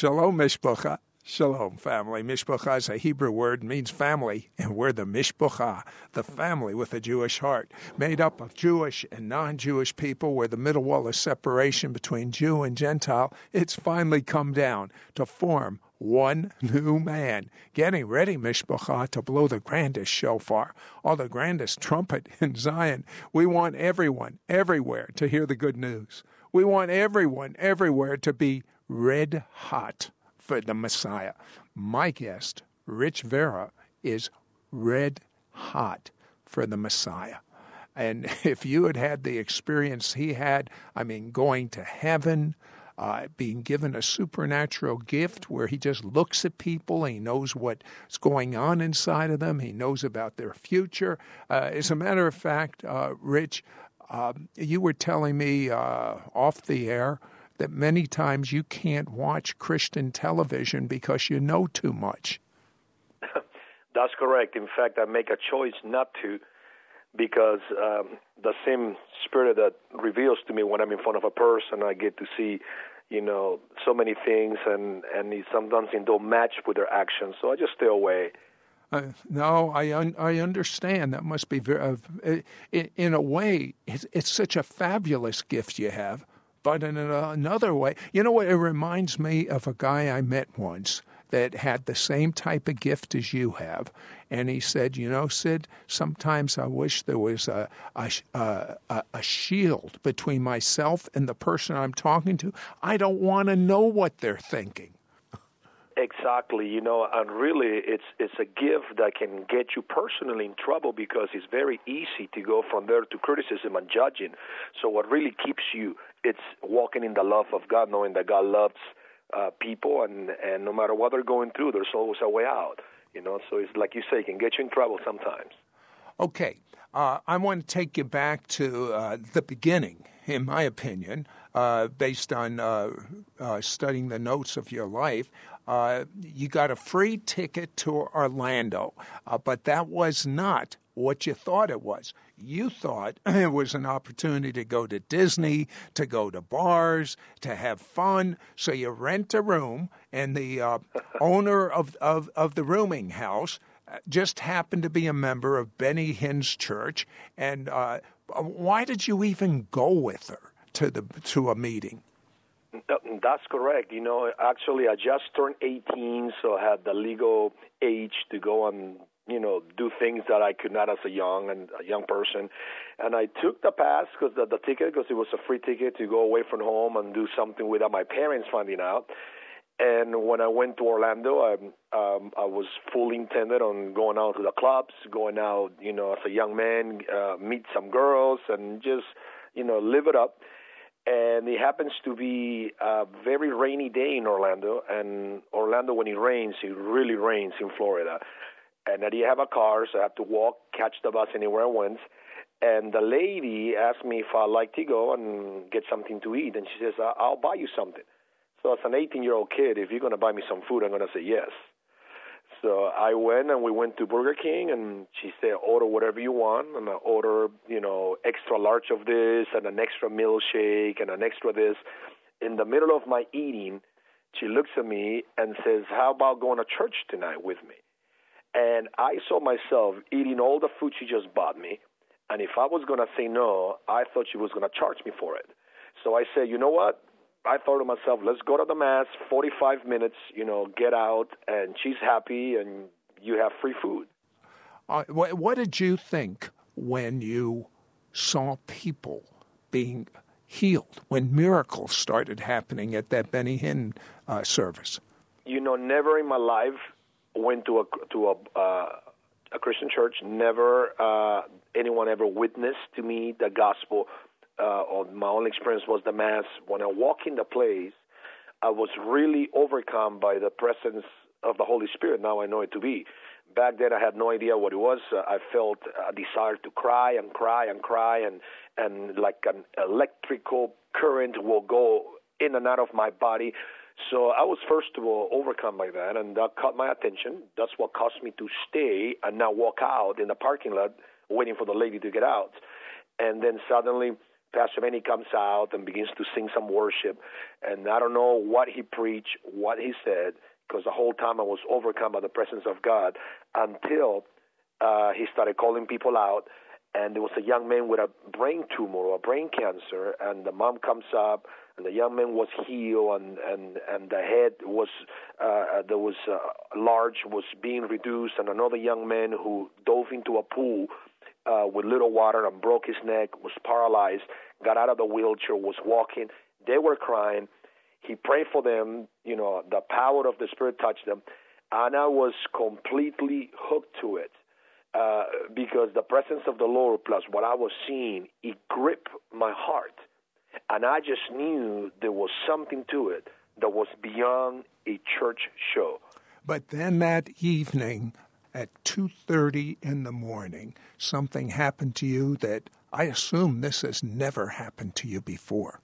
Shalom, Mishpacha. Shalom, family. Mishpacha is a Hebrew word, means family, and we're the Mishpacha, the family with a Jewish heart, made up of Jewish and non Jewish people, where the middle wall of separation between Jew and Gentile, it's finally come down to form one new man, getting ready, Mishpacha, to blow the grandest shofar, or the grandest trumpet in Zion. We want everyone, everywhere, to hear the good news. We want everyone, everywhere, to be red hot for the Messiah. My guest, Rich Vera, is red hot for the Messiah. And if you had had the experience he had, I mean, going to heaven, uh, being given a supernatural gift where he just looks at people, he knows what's going on inside of them, he knows about their future. Uh, as a matter of fact, uh, Rich, um, you were telling me uh, off the air that many times you can't watch Christian television because you know too much. That's correct. In fact, I make a choice not to because um, the same spirit that reveals to me when I'm in front of a person, I get to see, you know, so many things, and and sometimes they don't match with their actions. So I just stay away. Uh, no, I un- I understand. That must be very, uh, in, in a way, it's, it's such a fabulous gift you have but in another way, you know what? It reminds me of a guy I met once that had the same type of gift as you have. And he said, You know, Sid, sometimes I wish there was a, a, a, a shield between myself and the person I'm talking to. I don't want to know what they're thinking. Exactly, you know, and really, it's it's a gift that can get you personally in trouble because it's very easy to go from there to criticism and judging. So, what really keeps you, it's walking in the love of God, knowing that God loves uh, people, and and no matter what they're going through, there's always a way out. You know, so it's like you say, it can get you in trouble sometimes. Okay, uh, I want to take you back to uh, the beginning, in my opinion, uh, based on uh, uh, studying the notes of your life uh, you got a free ticket to Orlando, uh, but that was not what you thought it was. You thought it was an opportunity to go to Disney, to go to bars, to have fun. So you rent a room, and the uh, owner of, of, of the rooming house uh, just happened to be a member of Benny Hinn's church. And uh, why did you even go with her to the to a meeting? That's correct. You know, actually, I just turned 18, so I had the legal age to go and you know do things that I could not as a young and a young person. And I took the pass because the, the ticket because it was a free ticket to go away from home and do something without my parents finding out. And when I went to Orlando, I um, I was fully intended on going out to the clubs, going out, you know, as a young man, uh, meet some girls, and just you know live it up and it happens to be a very rainy day in Orlando. And Orlando, when it rains, it really rains in Florida. And I didn't have a car, so I had to walk, catch the bus anywhere I went. And the lady asked me if I'd like to go and get something to eat, and she says, "I'll buy you something." So as an 18-year-old kid, if you're going to buy me some food, I'm going to say yes. So I went and we went to Burger King, and she said, "Order whatever you want." And I order, you know, extra large of this and an extra milkshake and an extra this. In the middle of my eating, she looks at me and says, "How about going to church tonight with me?" And I saw myself eating all the food she just bought me, and if I was going to say no, I thought she was going to charge me for it. So I said, "You know what? I thought to myself, let's go to the mass, 45 minutes, you know, get out, and she's happy, and you have free food. Uh, what, what did you think when you saw people being healed, when miracles started happening at that Benny Hinn uh, service? You know, never in my life went to a to a uh, a Christian church. Never uh, anyone ever witnessed to me the gospel uh, or my only experience was the mass. When I walk in the place, I was really overcome by the presence of the Holy Spirit. Now I know it to be. Back then, I had no idea what it was. Uh, I felt a desire to cry and cry and cry, and and like an electrical current will go in and out of my body. So I was first of all overcome by that, and that caught my attention. That's what caused me to stay and not walk out in the parking lot waiting for the lady to get out. And then suddenly Pastor Benny comes out and begins to sing some worship, and I don't know what he preached, what he said, because the whole time I was overcome by the presence of God until uh, he started calling people out. And there was a young man with a brain tumor or a brain cancer, and the mom comes up, and the young man was healed, and and and the head was uh, there was uh, large was being reduced, and another young man who dove into a pool uh, with little water and broke his neck, was paralyzed, got out of the wheelchair, was walking. They were crying. He prayed for them. You know, the power of the Spirit touched them. And I was completely hooked to it uh, because the presence of the Lord plus what I was seeing, it gripped my heart. And I just knew there was something to it that was beyond a church show. But then that evening, at 2:30 in the morning something happened to you that I assume this has never happened to you before.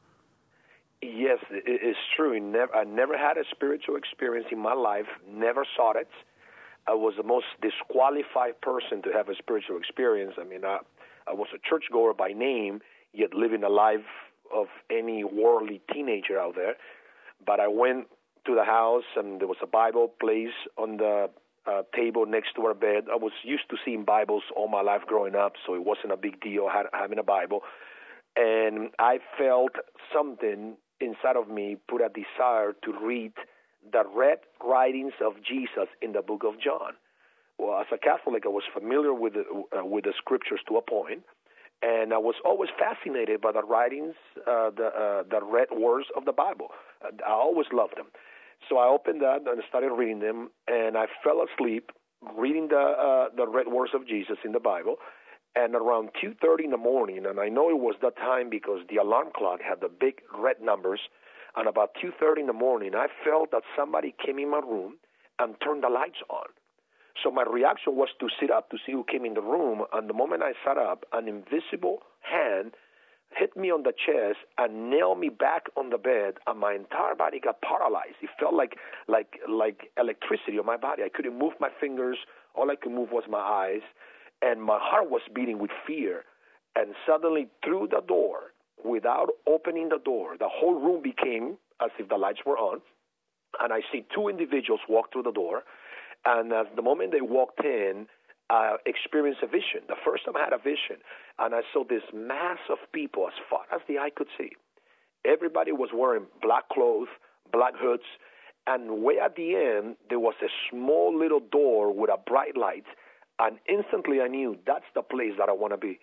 Yes, it's true. I never had a spiritual experience in my life. Never saw it. I was the most disqualified person to have a spiritual experience. I mean, I, I was a churchgoer by name, yet living a life of any worldly teenager out there. But I went to the house, and there was a Bible placed on the uh, table next to our bed. I was used to seeing Bibles all my life growing up, so it wasn't a big deal having a Bible. And I felt something inside of me put a desire to read the red writings of Jesus in the book of John. Well, as a Catholic, I was familiar with the, uh, with the scriptures to a point, and I was always fascinated by the writings, uh, the uh, the red words of the Bible. I always loved them. So I opened that and started reading them, and I fell asleep reading the uh, the red words of Jesus in the Bible. And around 2:30 in the morning, and I know it was that time because the alarm clock had the big red numbers. And about 2:30 in the morning, I felt that somebody came in my room and turned the lights on. So my reaction was to sit up to see who came in the room. And the moment I sat up, an invisible hand hit me on the chest and nailed me back on the bed and my entire body got paralyzed. It felt like like like electricity on my body. I couldn't move my fingers. All i could move was my eyes. And my heart was beating with fear. And suddenly through the door without opening the door the whole room became as if the lights were on. And i see two individuals walk through the door. And at the moment they walked in uh, experienced a vision. The first time I had a vision, and I saw this mass of people as far as the eye could see. Everybody was wearing black clothes, black hoods, and way at the end, there was a small little door with a bright light. And instantly I knew that's the place that I want to be.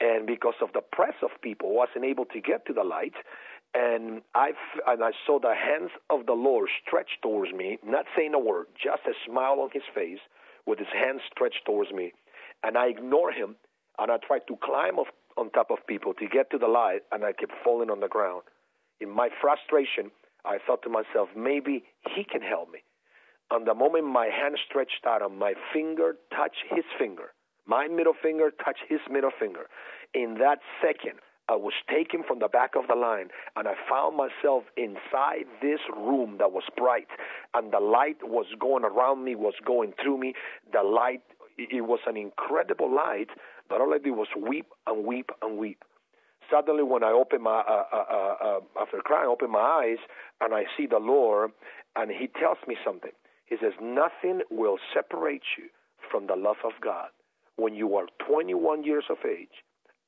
And because of the press of people, I wasn't able to get to the light. And I, and I saw the hands of the Lord stretched towards me, not saying a word, just a smile on his face with his hands stretched towards me. And I ignored him and I tried to climb off, on top of people to get to the light and I kept falling on the ground. In my frustration, I thought to myself, maybe he can help me. And the moment my hand stretched out and my finger touched his finger, my middle finger touched his middle finger, in that second, I was taken from the back of the line and I found myself inside this room that was bright and the light was going around me, was going through me. The light, it was an incredible light, but all I did was weep and weep and weep. Suddenly, when I open my, uh, uh, uh, uh, after crying, I open my eyes and I see the Lord and He tells me something. He says, Nothing will separate you from the love of God. When you are 21 years of age,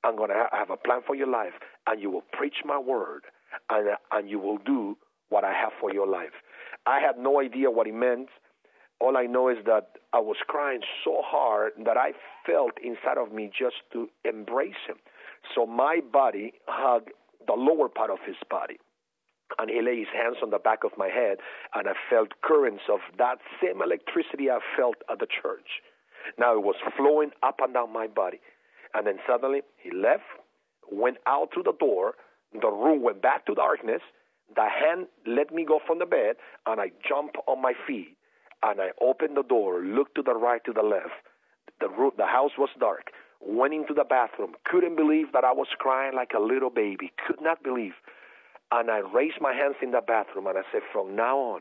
I'm going to have a plan for your life, and you will preach my word, and, and you will do what I have for your life. I had no idea what it meant. All I know is that I was crying so hard that I felt inside of me just to embrace him. So my body hugged the lower part of his body. And he laid his hands on the back of my head, and I felt currents of that same electricity I felt at the church. Now it was flowing up and down my body. And then suddenly he left, went out through the door. The room went back to darkness. The hand let me go from the bed, and I jumped on my feet. And I opened the door, looked to the right, to the left. The, room, the house was dark. Went into the bathroom. Couldn't believe that I was crying like a little baby. Could not believe. And I raised my hands in the bathroom and I said, From now on,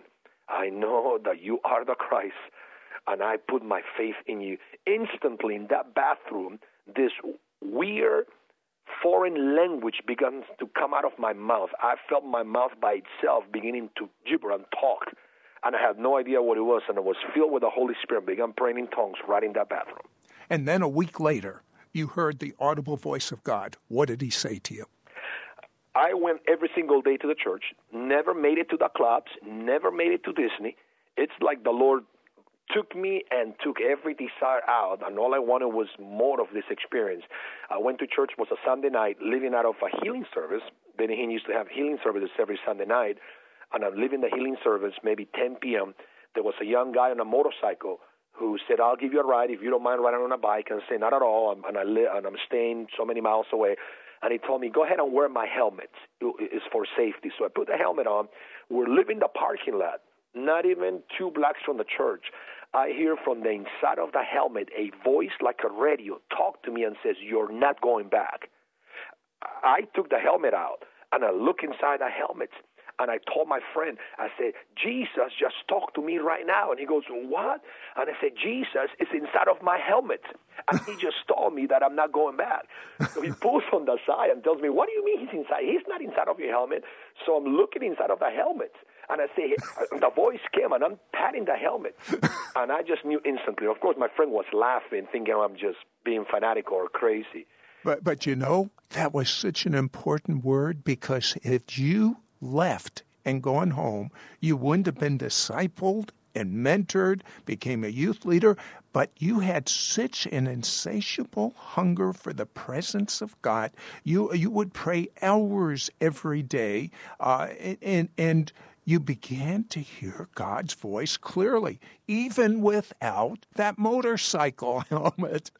I know that you are the Christ, and I put my faith in you. Instantly in that bathroom, this weird foreign language began to come out of my mouth. I felt my mouth by itself beginning to gibber and talk. And I had no idea what it was, and I was filled with the Holy Spirit, began praying in tongues right in that bathroom. And then a week later, you heard the audible voice of God. What did he say to you? I went every single day to the church, never made it to the clubs, never made it to Disney. It's like the Lord took me and took every desire out, and all I wanted was more of this experience. I went to church, was a Sunday night, living out of a healing service. Benny Hinn used to have healing services every Sunday night, and I'm leaving the healing service maybe 10 p.m. There was a young guy on a motorcycle who said, "I'll give you a ride if you don't mind riding on a bike." And I said, "Not at all," and I li- and I'm staying so many miles away. And he told me, "Go ahead and wear my helmet. It's for safety." So I put the helmet on. We're leaving the parking lot, not even two blocks from the church. I hear from the inside of the helmet a voice like a radio talk to me and says, You're not going back. I took the helmet out and I look inside the helmet and I told my friend, I said, Jesus just talked to me right now. And he goes, What? And I said, Jesus is inside of my helmet. And he just told me that I'm not going back. So he pulls on the side and tells me, What do you mean he's inside? He's not inside of your helmet. So I'm looking inside of the helmet. And I say, the voice came, and I'm patting the helmet. and I just knew instantly. Of course, my friend was laughing, thinking I'm just being fanatic or crazy. But, but you know, that was such an important word because if you left and gone home, you wouldn't have been discipled and mentored, became a youth leader, but you had such an insatiable hunger for the presence of God. You you would pray hours every day, uh, and and you began to hear God's voice clearly, even without that motorcycle helmet.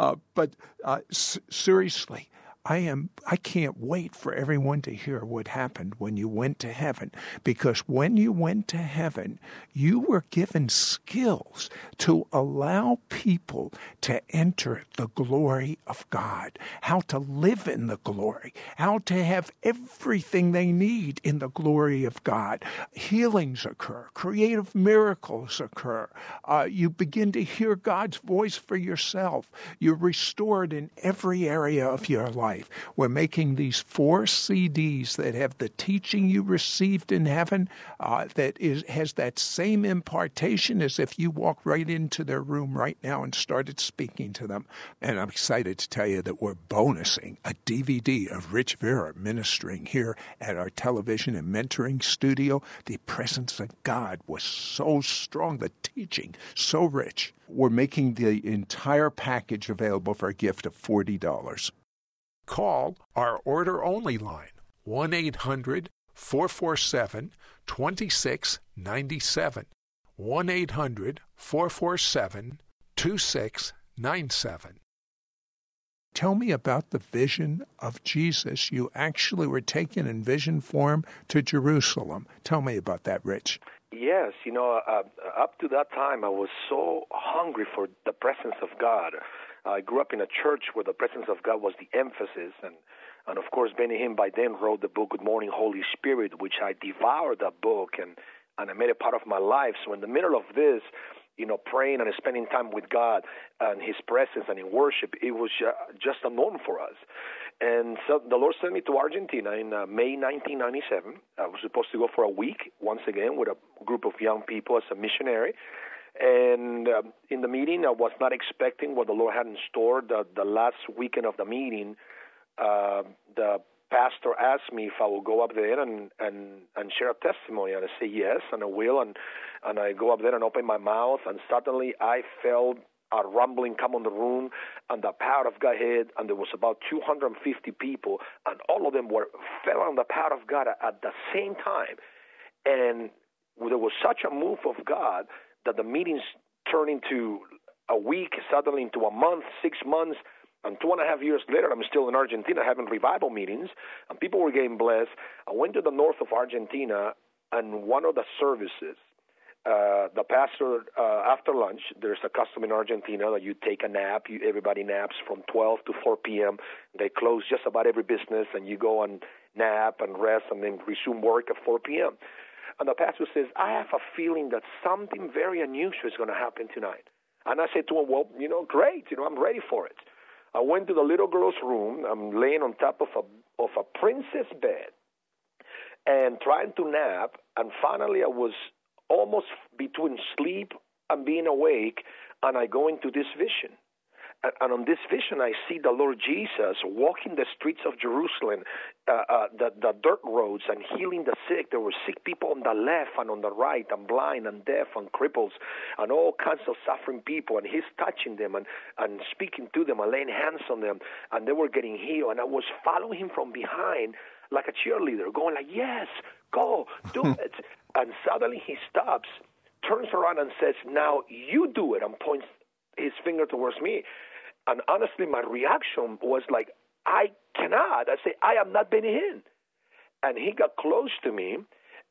Uh, but uh, s- seriously, I am I can't wait for everyone to hear what happened when you went to heaven. Because when you went to heaven you were given skills to allow people to enter the glory of God. How to live in the glory. How to have everything they need in the glory of God. Healings occur. Creative miracles occur. Uh, you begin to hear God's voice for yourself. You're restored in every area of your life life. We're making these four CDs that have the teaching you received in heaven uh, that is has that same impartation as if you walked right into their room right now and started speaking to them. And I'm excited to tell you that we're bonusing a DVD of Rich Vera ministering here at our television and mentoring studio. The presence of God was so strong, the teaching so rich. We're making the entire package available for a gift of $40 call our order only line 1 800 447 2697. 1 800 447 2697. Tell me about the vision of Jesus. You actually were taken in vision form to Jerusalem. Tell me about that, Rich. Yes, you know, uh, up to that time, I was so hungry for the presence of God. I grew up in a church where the presence of God was the emphasis, and and of course Benny Hinn by then wrote the book Good Morning Holy Spirit, which I devoured that book and and I made it part of my life. So in the middle of this, you know, praying and spending time with God and His presence and in worship, it was just a norm for us. And so the Lord sent me to Argentina in uh, May 1997. I was supposed to go for a week once again with a group of young people as a missionary. And uh, in the meeting, I was not expecting what the Lord had in store. The, the last weekend of the meeting, uh, the pastor asked me if I will go up there and, and, and share a testimony. And I say yes, and I will. And, and I go up there and open my mouth, and suddenly I felt a rumbling come on the room, and the power of God hit, and there was about 250 people, and all of them were fell on the power of God at the same time. And there was such a move of God that the meetings turn into a week, suddenly into a month, six months, and two and a half years later, I'm still in Argentina having revival meetings, and people were getting blessed. I went to the north of Argentina, and one of the services, uh, the pastor, uh, after lunch, there's a custom in Argentina that you take a nap. You, everybody naps from 12 to 4 p.m. They close just about every business, and you go and nap and rest, and then resume work at 4 p.m. And the pastor says, I have a feeling that something very unusual is going to happen tonight. And I said to him, Well, you know, great. You know, I'm ready for it. I went to the little girl's room. I'm laying on top of a of a princess bed and trying to nap. And finally, I was almost between sleep and being awake, and I go into this vision. And on this vision, I see the Lord Jesus walking the streets of Jerusalem, uh, uh, the, the dirt roads, and healing the sick. There were sick people on the left and on the right, and blind and deaf and cripples, and all kinds of suffering people. And He's touching them and, and speaking to them and laying hands on them, and they were getting healed. And I was following Him from behind like a cheerleader, going like, "Yes, go, do it." and suddenly He stops, turns around, and says, "Now you do it," and points his finger towards me. And honestly, my reaction was like, I cannot. I say, I am not Benny Hinn. And he got close to me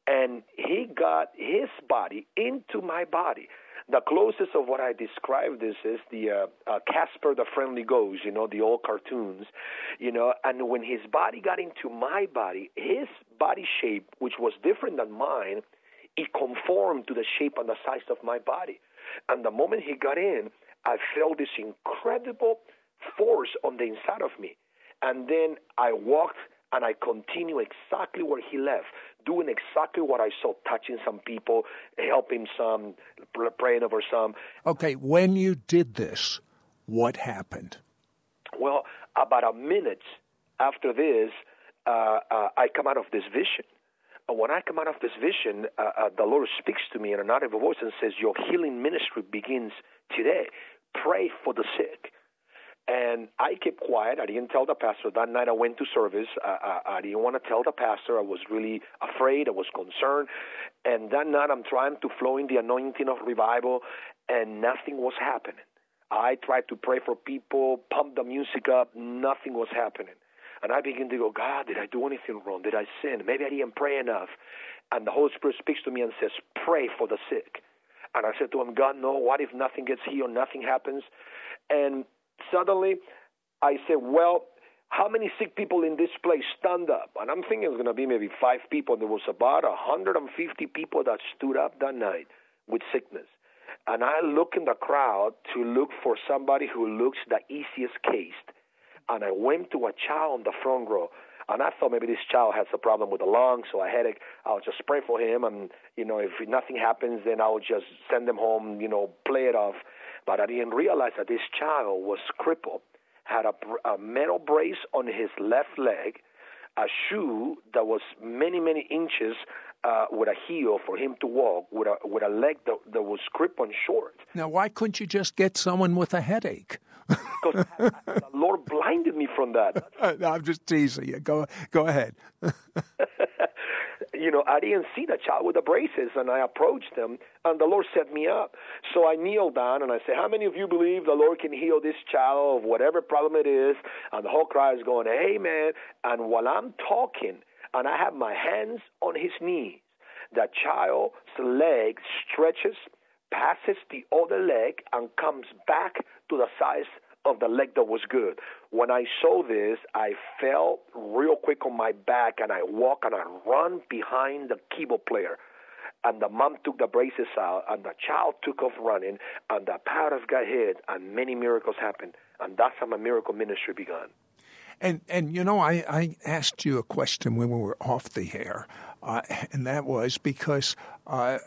and he got his body into my body. The closest of what I described this is the uh, uh, Casper the Friendly Ghost, you know, the old cartoons, you know. And when his body got into my body, his body shape, which was different than mine, it conformed to the shape and the size of my body. And the moment he got in, I felt this incredible force on the inside of me. And then I walked and I continued exactly where he left, doing exactly what I saw, touching some people, helping some, praying over some. Okay, when you did this, what happened? Well, about a minute after this, uh, uh, I come out of this vision. And when I come out of this vision, uh, uh the Lord speaks to me in an audible voice and says, Your healing ministry begins today pray for the sick. And I kept quiet. I didn't tell the pastor. That night I went to service. I, I, I didn't want to tell the pastor. I was really afraid. I was concerned. And that night I'm trying to flow in the anointing of revival, and nothing was happening. I tried to pray for people, pump the music up. Nothing was happening. And I begin to go, God, did I do anything wrong? Did I sin? Maybe I didn't pray enough. And the Holy Spirit speaks to me and says, Pray for the sick. And I said to him, God, no, what if nothing gets healed, nothing happens? And suddenly I said, well, how many sick people in this place stand up? And I'm thinking it's going to be maybe five people. There was about 150 people that stood up that night with sickness. And I look in the crowd to look for somebody who looks the easiest case. And I went to a child on the front row. And I thought maybe this child has a problem with the lungs or a headache. I'll just pray for him, and you know, if nothing happens, then I'll just send him home. You know, play it off. But I didn't realize that this child was crippled, had a, a metal brace on his left leg, a shoe that was many many inches uh, with a heel for him to walk, with a with a leg that, that was grip on short. Now, why couldn't you just get someone with a headache? Because the Lord blinded me from that. I'm just teasing you. Go, go ahead. you know, I didn't see the child with the braces, and I approached him, and the Lord set me up. So I kneeled down and I said, "How many of you believe the Lord can heal this child of whatever problem it is?" And the whole crowd is going, "Amen!" And while I'm talking, and I have my hands on his knees, the child's leg stretches passes the other leg and comes back to the size of the leg that was good. When I saw this, I fell real quick on my back and I walk and I run behind the keyboard player. And the mom took the braces out and the child took off running and the power got hit and many miracles happened. And that's how my miracle ministry began. And and you know, I, I asked you a question when we were off the air, uh, and that was because uh,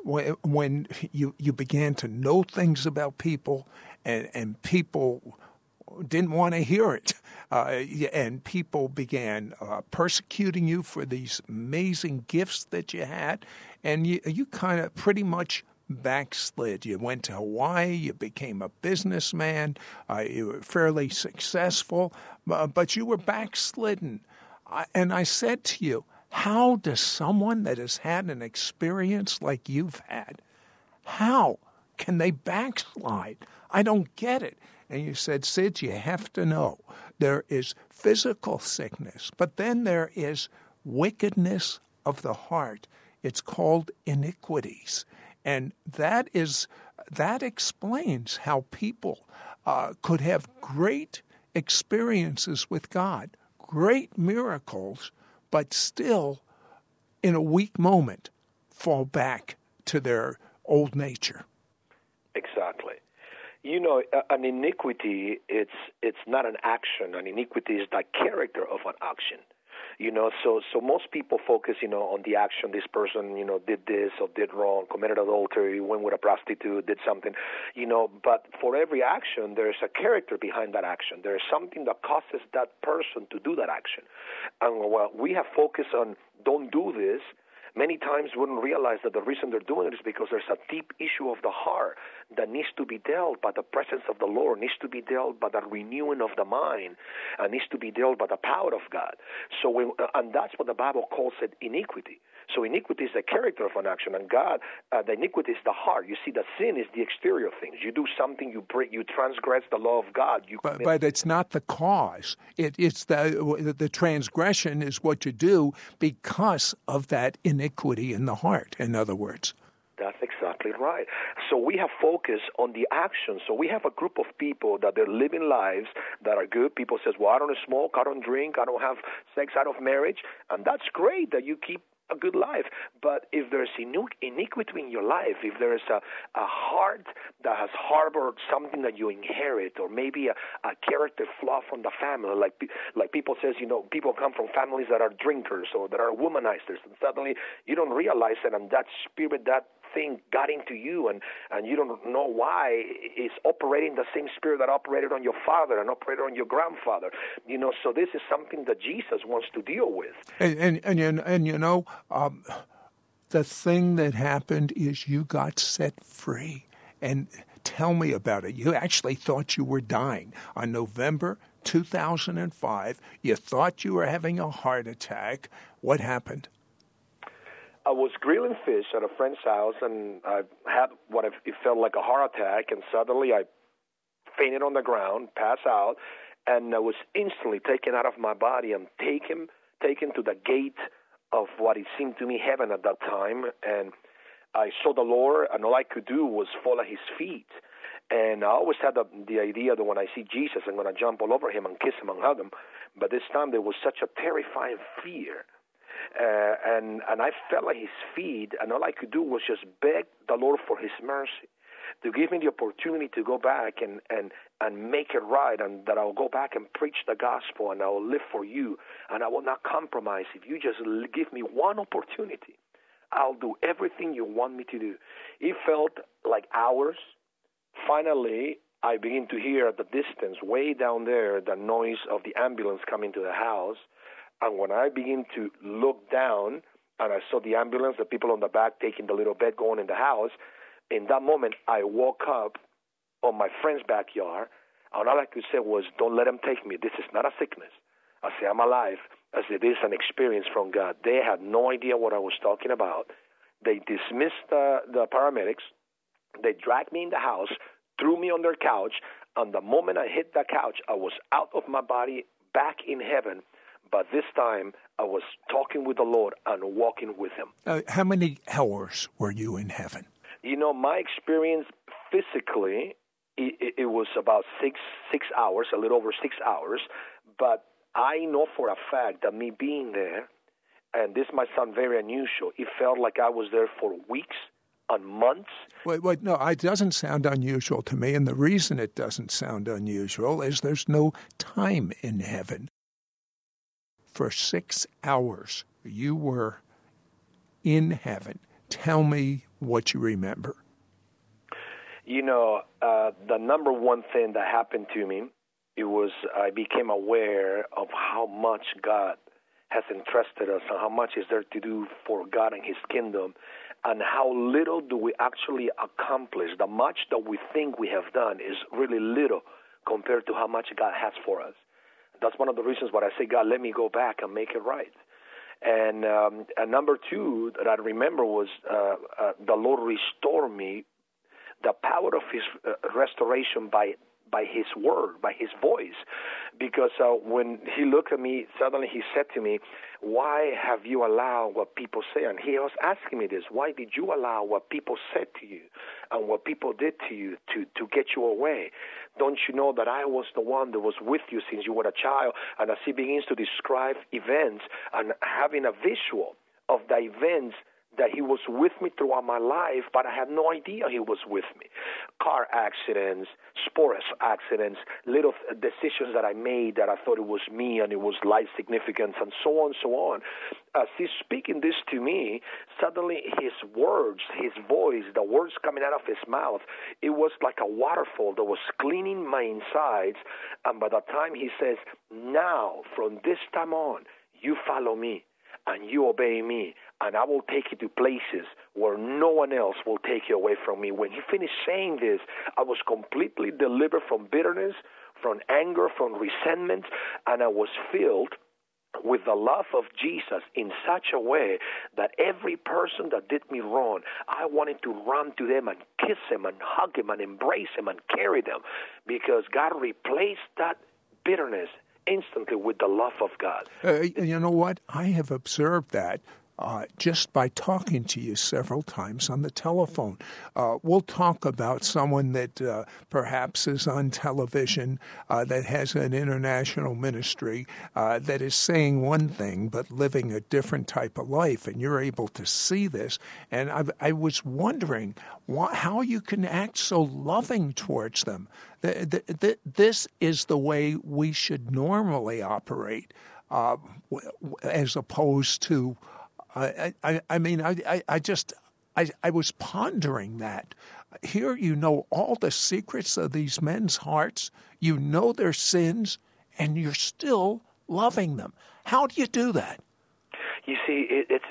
when, when you you began to know things about people, and and people didn't want to hear it, uh, and people began uh, persecuting you for these amazing gifts that you had, and you you kind of pretty much backslid. You went to Hawaii, you became a businessman, uh, you were fairly successful, uh, but you were backslidden. and I said to you, how does someone that has had an experience like you've had, how can they backslide? I don't get it. And you said, Sid, you have to know there is physical sickness, but then there is wickedness of the heart. It's called iniquities. And that is that explains how people uh, could have great experiences with God, great miracles, but still, in a weak moment, fall back to their old nature. Exactly. You know, an iniquity it's it's not an action. An iniquity is the character of an action. You know, so so most people focus, you know, on the action. This person, you know, did this or did wrong, committed adultery, went with a prostitute, did something, you know. But for every action, there is a character behind that action. There is something that causes that person to do that action. And well we have focused on don't do this, many times wouldn't realize that the reason they're doing it is because there's a deep issue of the heart that needs to be dealt by the presence of the Lord, needs to be dealt by the renewing of the mind, and needs to be dealt by the power of God. So, and that's what the Bible calls it iniquity. So iniquity is the character of an action, and God, uh, the iniquity is the heart. You see, the sin is the exterior things. You do something, you break, you transgress the law of God. You but, but it's not the cause. It, it's the the transgression is what you do because of that iniquity in the heart. In other words. That's exactly right. So we have focused on the action. So we have a group of people that they're living lives that are good. People says, "Well, I don't smoke, I don't drink, I don't have sex out of marriage," and that's great that you keep a good life. But if there's iniquity in your life, if there's a, a heart that has harbored something that you inherit, or maybe a, a character flaw from the family, like like people says, you know, people come from families that are drinkers or that are womanizers, and suddenly you don't realize it, and that spirit, that thing got into you and, and you don't know why it's operating the same spirit that operated on your father and operated on your grandfather. You know, so this is something that Jesus wants to deal with. And and and, and, and you know, um, the thing that happened is you got set free. And tell me about it. You actually thought you were dying on November 2005. You thought you were having a heart attack. What happened? I was grilling fish at a friend's house, and I had what it felt like a heart attack, and suddenly I fainted on the ground, passed out, and I was instantly taken out of my body and taken taken to the gate of what it seemed to me heaven at that time, and I saw the Lord, and all I could do was fall at His feet. And I always had the, the idea that when I see Jesus, I'm going to jump all over him and kiss him and hug him. But this time there was such a terrifying fear uh, and and I fell at his feet, and all I could do was just beg the Lord for His mercy, to give me the opportunity to go back and and and make it right, and that I'll go back and preach the gospel, and I will live for you, and I will not compromise. If you just give me one opportunity, I'll do everything you want me to do. It felt like hours. Finally, I begin to hear at the distance, way down there, the noise of the ambulance coming to the house. And when I begin to look down and I saw the ambulance, the people on the back taking the little bed going in the house, in that moment I woke up on my friend's backyard. And all I could say was, Don't let them take me. This is not a sickness. I say, I'm alive. I said, This is an experience from God. They had no idea what I was talking about. They dismissed the, the paramedics. They dragged me in the house, threw me on their couch, and the moment I hit the couch, I was out of my body, back in heaven, but this time I was talking with the Lord and walking with Him. Uh, how many hours were you in heaven? You know, my experience physically, it, it was about six six hours, a little over six hours. But I know for a fact that me being there, and this might sound very unusual, it felt like I was there for weeks on months. Wait, wait, no, it doesn't sound unusual to me. And the reason it doesn't sound unusual is there's no time in heaven for six hours. You were in heaven. Tell me what you remember. You know, uh, the number one thing that happened to me, it was I became aware of how much God has entrusted us and how much is there to do for God and His kingdom, and how little do we actually accomplish. The much that we think we have done is really little compared to how much God has for us that's one of the reasons why I say, God, let me go back and make it right. And, um, and number two that I remember was uh, uh, the Lord restored me, the power of His uh, restoration by by His word, by His voice. Because uh, when He looked at me, suddenly He said to me, Why have you allowed what people say? And He was asking me this Why did you allow what people said to you and what people did to you to, to get you away? Don't you know that I was the one that was with you since you were a child? And as He begins to describe events and having a visual of the events that he was with me throughout my life, but I had no idea he was with me. Car accidents, sports accidents, little decisions that I made that I thought it was me and it was life significance, and so on, so on. As he's speaking this to me, suddenly his words, his voice, the words coming out of his mouth, it was like a waterfall that was cleaning my insides. And by the time he says, Now, from this time on, you follow me and you obey me, and I will take you to places where no one else will take you away from me. When he finished saying this, I was completely delivered from bitterness, from anger, from resentment, and I was filled with the love of Jesus in such a way that every person that did me wrong, I wanted to run to them and kiss them and hug them and embrace them and carry them because God replaced that bitterness instantly with the love of God. Uh, you know what? I have observed that. Uh, just by talking to you several times on the telephone. Uh, we'll talk about someone that uh, perhaps is on television, uh, that has an international ministry, uh, that is saying one thing but living a different type of life, and you're able to see this. And I, I was wondering why, how you can act so loving towards them this is the way we should normally operate, uh, as opposed to. I, I, I mean, I, I just I, I was pondering that. Here you know all the secrets of these men's hearts. You know their sins, and you're still loving them. How do you do that? You see, it,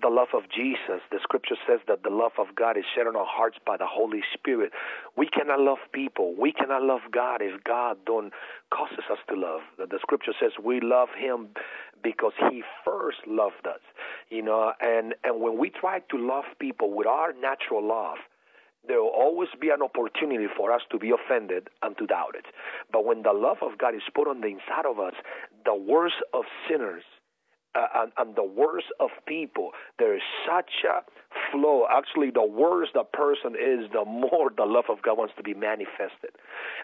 the love of Jesus. The scripture says that the love of God is shed on our hearts by the Holy Spirit. We cannot love people. We cannot love God if God don't causes us to love. The, the scripture says we love Him because He first loved us. You know, and and when we try to love people with our natural love, there will always be an opportunity for us to be offended and to doubt it. But when the love of God is put on the inside of us, the worst of sinners uh, and, and the worst of people. There is such a flow. Actually, the worse the person is, the more the love of God wants to be manifested.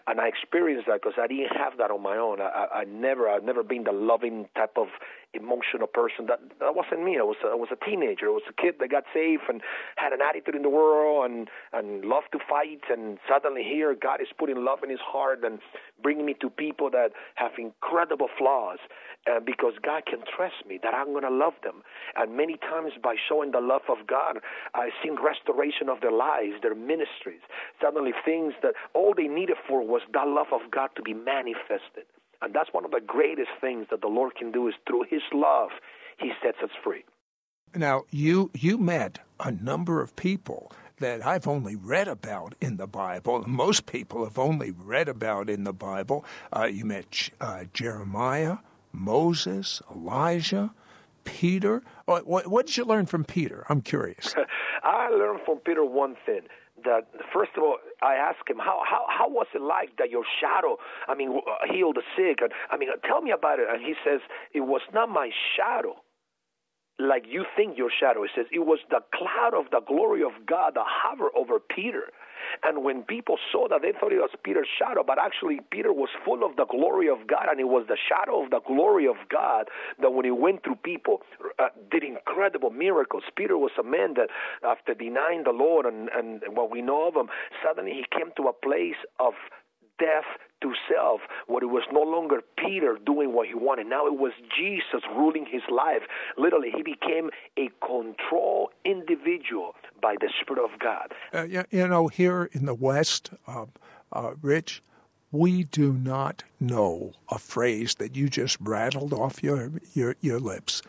And I experienced that because I didn't have that on my own. I, I, I never, I've never been the loving type of emotional person. That that wasn't me. I was, I was a teenager. I was a kid that got saved and had an attitude in the world and and loved to fight. And suddenly here, God is putting love in His heart and bringing me to people that have incredible flaws. Uh, because God can trust me that I'm going to love them. And many times by showing the love of God, I've seen restoration of their lives, their ministries. Suddenly things that all they needed for was the love of God to be manifested. And that's one of the greatest things that the Lord can do is through his love, he sets us free. Now, you you met a number of people that I've only read about in the Bible. Most people have only read about in the Bible. Uh, you met uh, Jeremiah, Moses, Elijah, Peter. What, what, what, did you learn from Peter? I'm curious. I learned from Peter one thing. That first of all, I asked him how how how was it like that your shadow, I mean, uh, healed the sick, and I mean, uh, tell me about it. And he says it was not my shadow, like you think your shadow. He says it was the cloud of the glory of God that hovered over Peter. And when people saw that, they thought it was Peter's shadow, but actually Peter was full of the glory of God, and it was the shadow of the glory of God that when he went through people, uh, did incredible miracles. Peter was a man that, after denying the Lord and, and what we know of him, suddenly he came to a place of death to self, where it was no longer Peter doing what he wanted. Now it was Jesus ruling his life. Literally, he became a control individual by the Spirit of God. Uh, you know, here in the West, uh, uh, Rich, we do not know a phrase that you just rattled off your, your, your lips,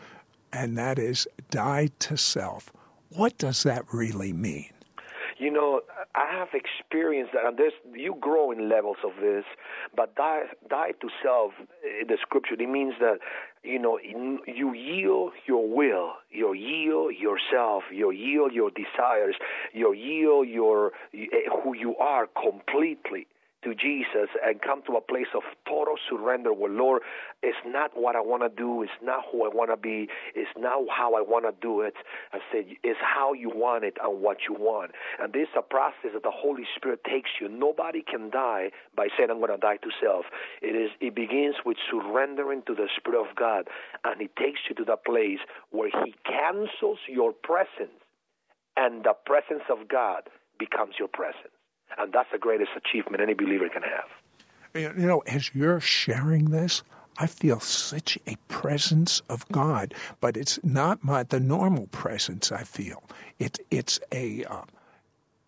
and that is die to self. What does that really mean? You know, I have experienced that, and there's you grow in levels of this. But die, die to self, in the scripture, it means that you know you yield your will, you yield yourself, you yield your desires, you yield your eh, who you are completely to Jesus and come to a place of total surrender where, Lord, it's not what I want to do, it's not who I want to be, it's not how I want to do it. I said, it's how you want it and what you want. And this is a process that the Holy Spirit takes you. Nobody can die by saying, I'm going to die to self. It is. It begins with surrendering to the Spirit of God, and it takes you to the place where He cancels your presence and the presence of God becomes your presence. And that's the greatest achievement any believer can have. You know, as you're sharing this, I feel such a presence of God, but it's not my the normal presence I feel. It it's a uh,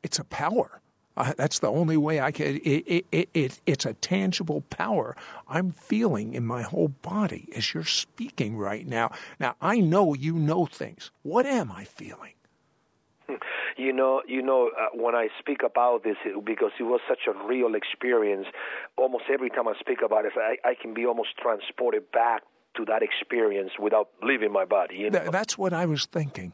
it's a power. Uh, that's the only way I can. It, it, it, it's a tangible power I'm feeling in my whole body as you're speaking right now. Now I know you know things. What am I feeling? You know, you know, uh, when I speak about this, it, because it was such a real experience, almost every time I speak about it, I, I can be almost transported back to that experience without leaving my body. You know? That's what I was thinking.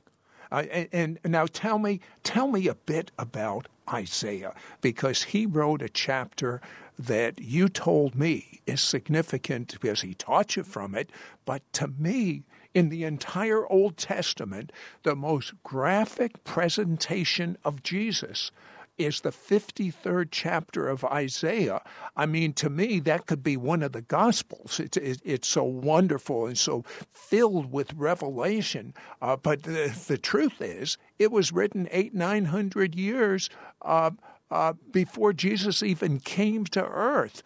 Uh, and, and now tell me, tell me a bit about Isaiah, because he wrote a chapter that you told me is significant because he taught you from it. But to me, in the entire Old Testament, the most graphic presentation of Jesus is the 53rd chapter of Isaiah. I mean, to me, that could be one of the Gospels. It's, it, it's so wonderful and so filled with revelation. Uh, but the, the, truth is, it was written eight, nine hundred years uh, uh, before Jesus even came to earth.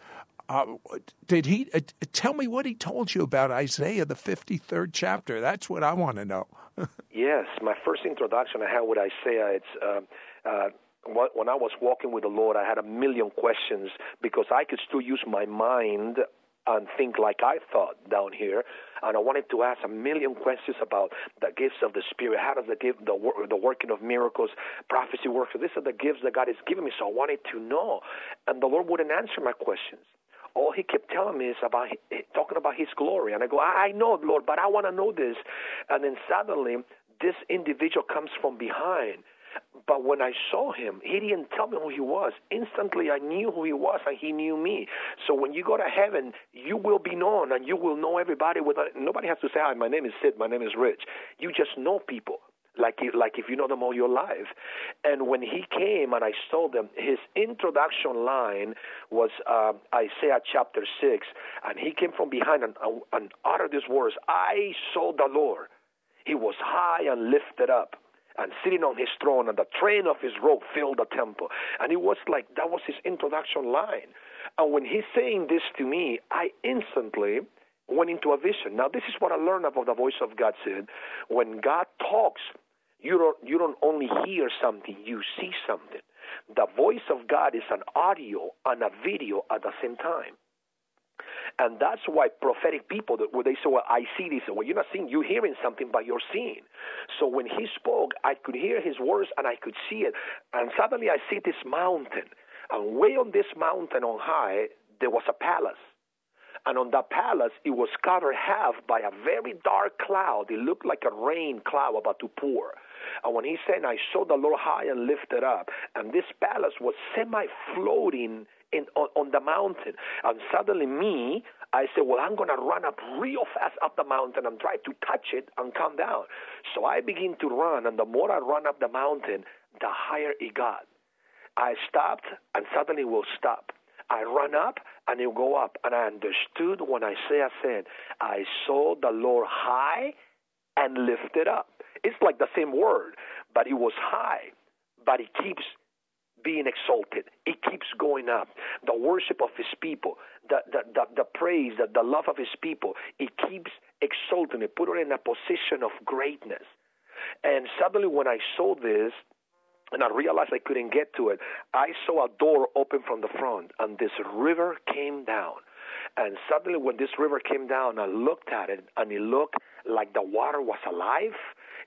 Uh, did he uh, tell me what he told you about Isaiah, the 53rd chapter? That's what I want to know. yes, my first introduction I had with Isaiah, it's. Uh, uh, when I was walking with the Lord, I had a million questions because I could still use my mind and think like I thought down here. And I wanted to ask a million questions about the gifts of the Spirit. How does the gift, the, the working of miracles, prophecy work? So these are the gifts that God has given me. So I wanted to know. And the Lord wouldn't answer my questions. All he kept telling me is about talking about His glory, and I go, I know, Lord, but I want to know this. And then suddenly, this individual comes from behind but when I saw him, he didn't tell me who he was. Instantly, I knew who he was, and he knew me. So when you go to heaven, you will be known, and you will know everybody. Without nobody has to say, "Hi, my name is Sid. My name is Rich." You just know people like like if you know them all your life. And when he came and I saw them, his introduction line was uh, Isaiah chapter six, and he came from behind and, and uttered these words: "I saw the Lord. He was high and lifted up." and sitting on his throne, and the train of his robe filled the temple. And it was like that was his introduction line. And when he's saying this to me, I instantly went into a vision. Now, this is what I learned about the voice of God said. When God talks, you don't, you don't only hear something, you see something. The voice of God is an audio and a video at the same time. And that's why prophetic people, where they say, well, I see this. Well, you're not seeing, you're hearing something, but you're seeing. So when he spoke, I could hear his words and I could see it. And suddenly I see this mountain. And way on this mountain on high, there was a palace. And on that palace, it was covered half by a very dark cloud. It looked like a rain cloud about to pour. And when he said, I saw the Lord high and lifted up, and this palace was semi floating in, on, on the mountain. And suddenly, me, I said, Well, I'm going to run up real fast up the mountain and try to touch it and come down. So I begin to run, and the more I run up the mountain, the higher it got. I stopped, and suddenly will stop. I run up and it go up. And I understood when Isaiah said, I saw the Lord high and lifted up. It's like the same word, but it was high, but it keeps being exalted. It keeps going up. The worship of his people, the, the, the, the praise, the, the love of his people, it keeps exalting it, put it in a position of greatness. And suddenly, when I saw this, and I realized I couldn't get to it, I saw a door open from the front, and this river came down. And suddenly, when this river came down, I looked at it, and it looked like the water was alive.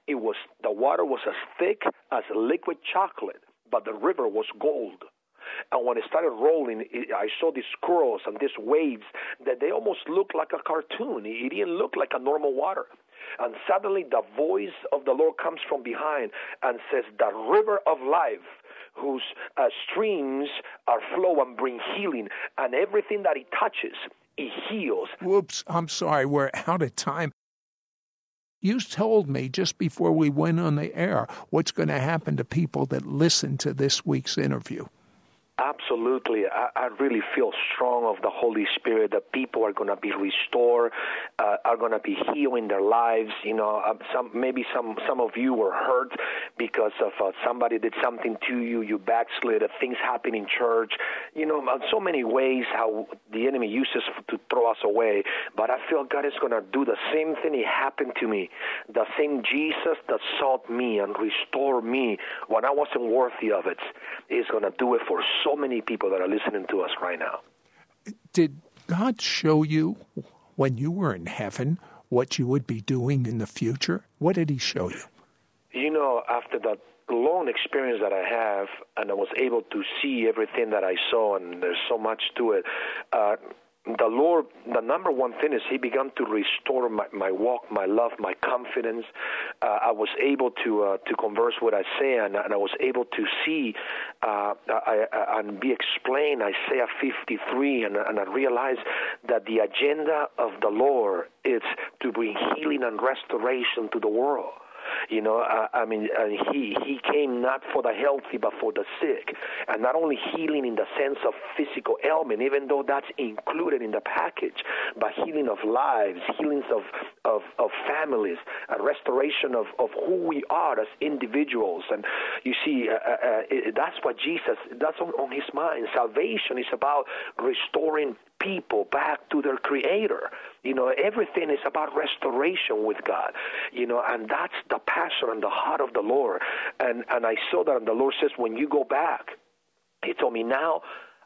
It was the water was as thick as liquid chocolate but the river was gold. And when it started rolling, I saw these curls and these waves that they almost looked like a cartoon. It didn't look like a normal water. And suddenly the voice of the Lord comes from behind and says, The river of life whose uh, streams are flow and bring healing, and everything that it touches, it heals. Whoops, I'm sorry, we're out of time. You told me just before we went on the air what's going to happen to people that listen to this week's interview. Absolutely. I, I really feel strong of the Holy Spirit that people are going to be restored, uh, are going to be healing their lives. You know, uh, some maybe some some of you were hurt because of uh, somebody did something to you, you backslid, uh, things happen in church. You know, so many ways how the enemy uses to throw us away. But I feel God is going to do the same thing. It happened to me. The same Jesus that sought me and restored me when I wasn't worthy of it is going to do it for so many people that are listening to us right now. Did God show you when you were in heaven what you would be doing in the future? What did He show you? You know, after that long experience that I have, and I was able to see everything that I saw, and there's so much to it. Uh, the Lord, the number one thing is He began to restore my, my walk, my love, my confidence. Uh, I was able to uh, to converse with Isaiah, and, and I was able to see uh, I, I, and be explained Isaiah 53, and, and I realized that the agenda of the Lord is to bring healing and restoration to the world. You know, I, I mean, uh, he he came not for the healthy but for the sick, and not only healing in the sense of physical ailment, even though that's included in the package, but healing of lives, healings of of, of families, a restoration of, of who we are as individuals. And you see, uh, uh, uh that's what Jesus that's on, on his mind. Salvation is about restoring people back to their creator. You know, everything is about restoration with God. You know, and that's the passion and the heart of the Lord. And and I saw that and the Lord says when you go back, he told me now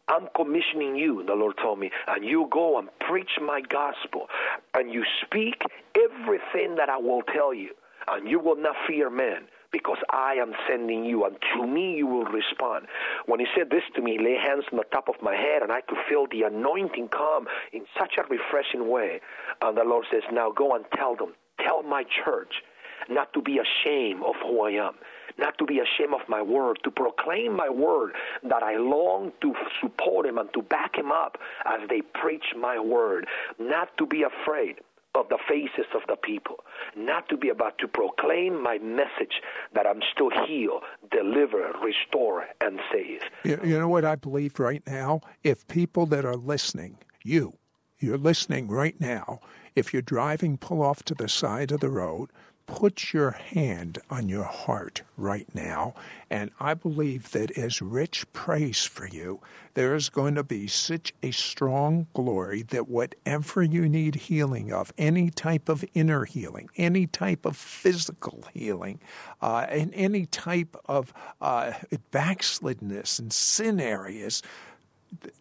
I'm commissioning you, the Lord told me, and you go and preach my gospel, and you speak everything that I will tell you, and you will not fear men because I am sending you, and to me you will respond. When he said this to me, he lay hands on the top of my head, and I could feel the anointing come in such a refreshing way. And the Lord says, Now go and tell them, tell my church not to be ashamed of who I am, not to be ashamed of my word, to proclaim my word, that I long to support him and to back him up as they preach my word, not to be afraid of the faces of the people, not to be about to proclaim my message that I'm still heal, deliver, restore, and save. You, you know what I believe right now? If people that are listening, you, you're listening right now, if you're driving, pull off to the side of the road, put your hand on your heart right now. And I believe that as Rich prays for you, there is going to be such a strong glory that whatever you need healing of, any type of inner healing, any type of physical healing, uh, and any type of uh, backslidness and sin areas,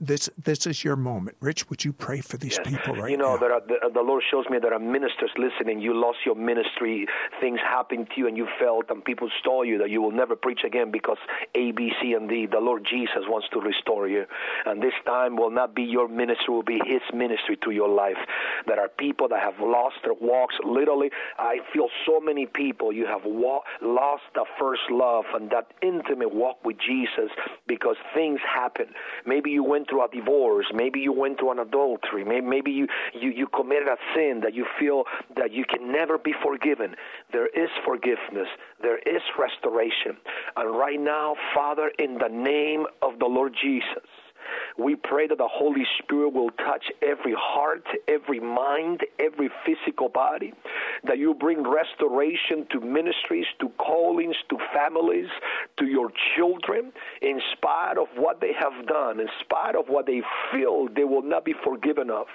this this is your moment. Rich, would you pray for these yes. people right You know, now? There are, the, the, Lord shows me there are ministers listening. You lost your ministry. Things happened to you and you felt, and people stole you that you will never preach again because A, B, C, and D. The Lord Jesus wants to restore you. And this time will not be your ministry, will be His ministry to your life. There are people that have lost their walks. Literally, I feel so many people, you have wa- lost the first love and that intimate walk with Jesus because things happen. Maybe you went through a divorce, maybe you went through an adultery, maybe, maybe you, you, you committed a sin that you feel that you can never be forgiven. There is forgiveness, there is restoration. And right now, Father, in the name of the Lord Jesus, we pray that the Holy Spirit will touch every heart, every mind, every physical body, that you bring restoration to ministries, to callings, to families, to your children, in spite of what they have done, in spite of what they feel they will not be forgiven of.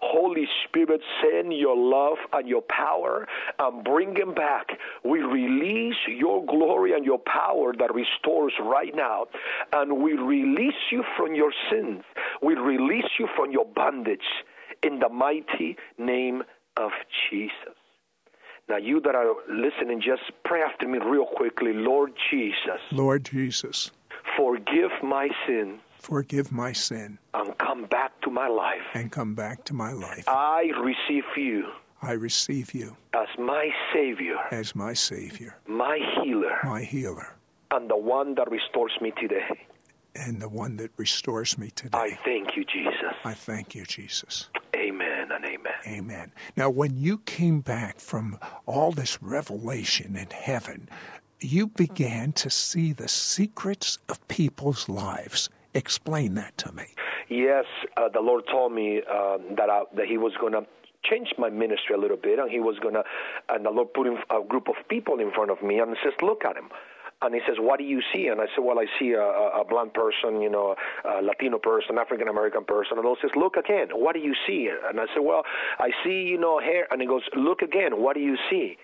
Holy Spirit, send your love and your power and bring them back. We release your glory and your power that restores right now, and we release you from your sins. We release you from your bondage in the mighty name of Jesus. Now, you that are listening, just pray after me real quickly. Lord Jesus. Lord Jesus. Forgive my sin. Forgive my sin. And come back to my life. And come back to my life. I receive you. I receive you. As my Savior. As my Savior. My healer. My healer. And the one that restores me today. And the one that restores me today. I thank you, Jesus. I thank you, Jesus. Amen and amen. Amen. Now, when you came back from all this revelation in heaven, you began to see the secrets of people's lives Explain that to me. Yes, uh, the Lord told me uh, that I, that He was going to change my ministry a little bit, and He was going to, and the Lord put a group of people in front of me and says, "Look at him." And he says, "What do you see?" And I said, "Well, I see a, a blonde person, you know, a Latino person, African American person." And he says, "Look again. What do you see?" And I said, "Well, I see, you know, hair." And he goes, "Look again. What do you see?"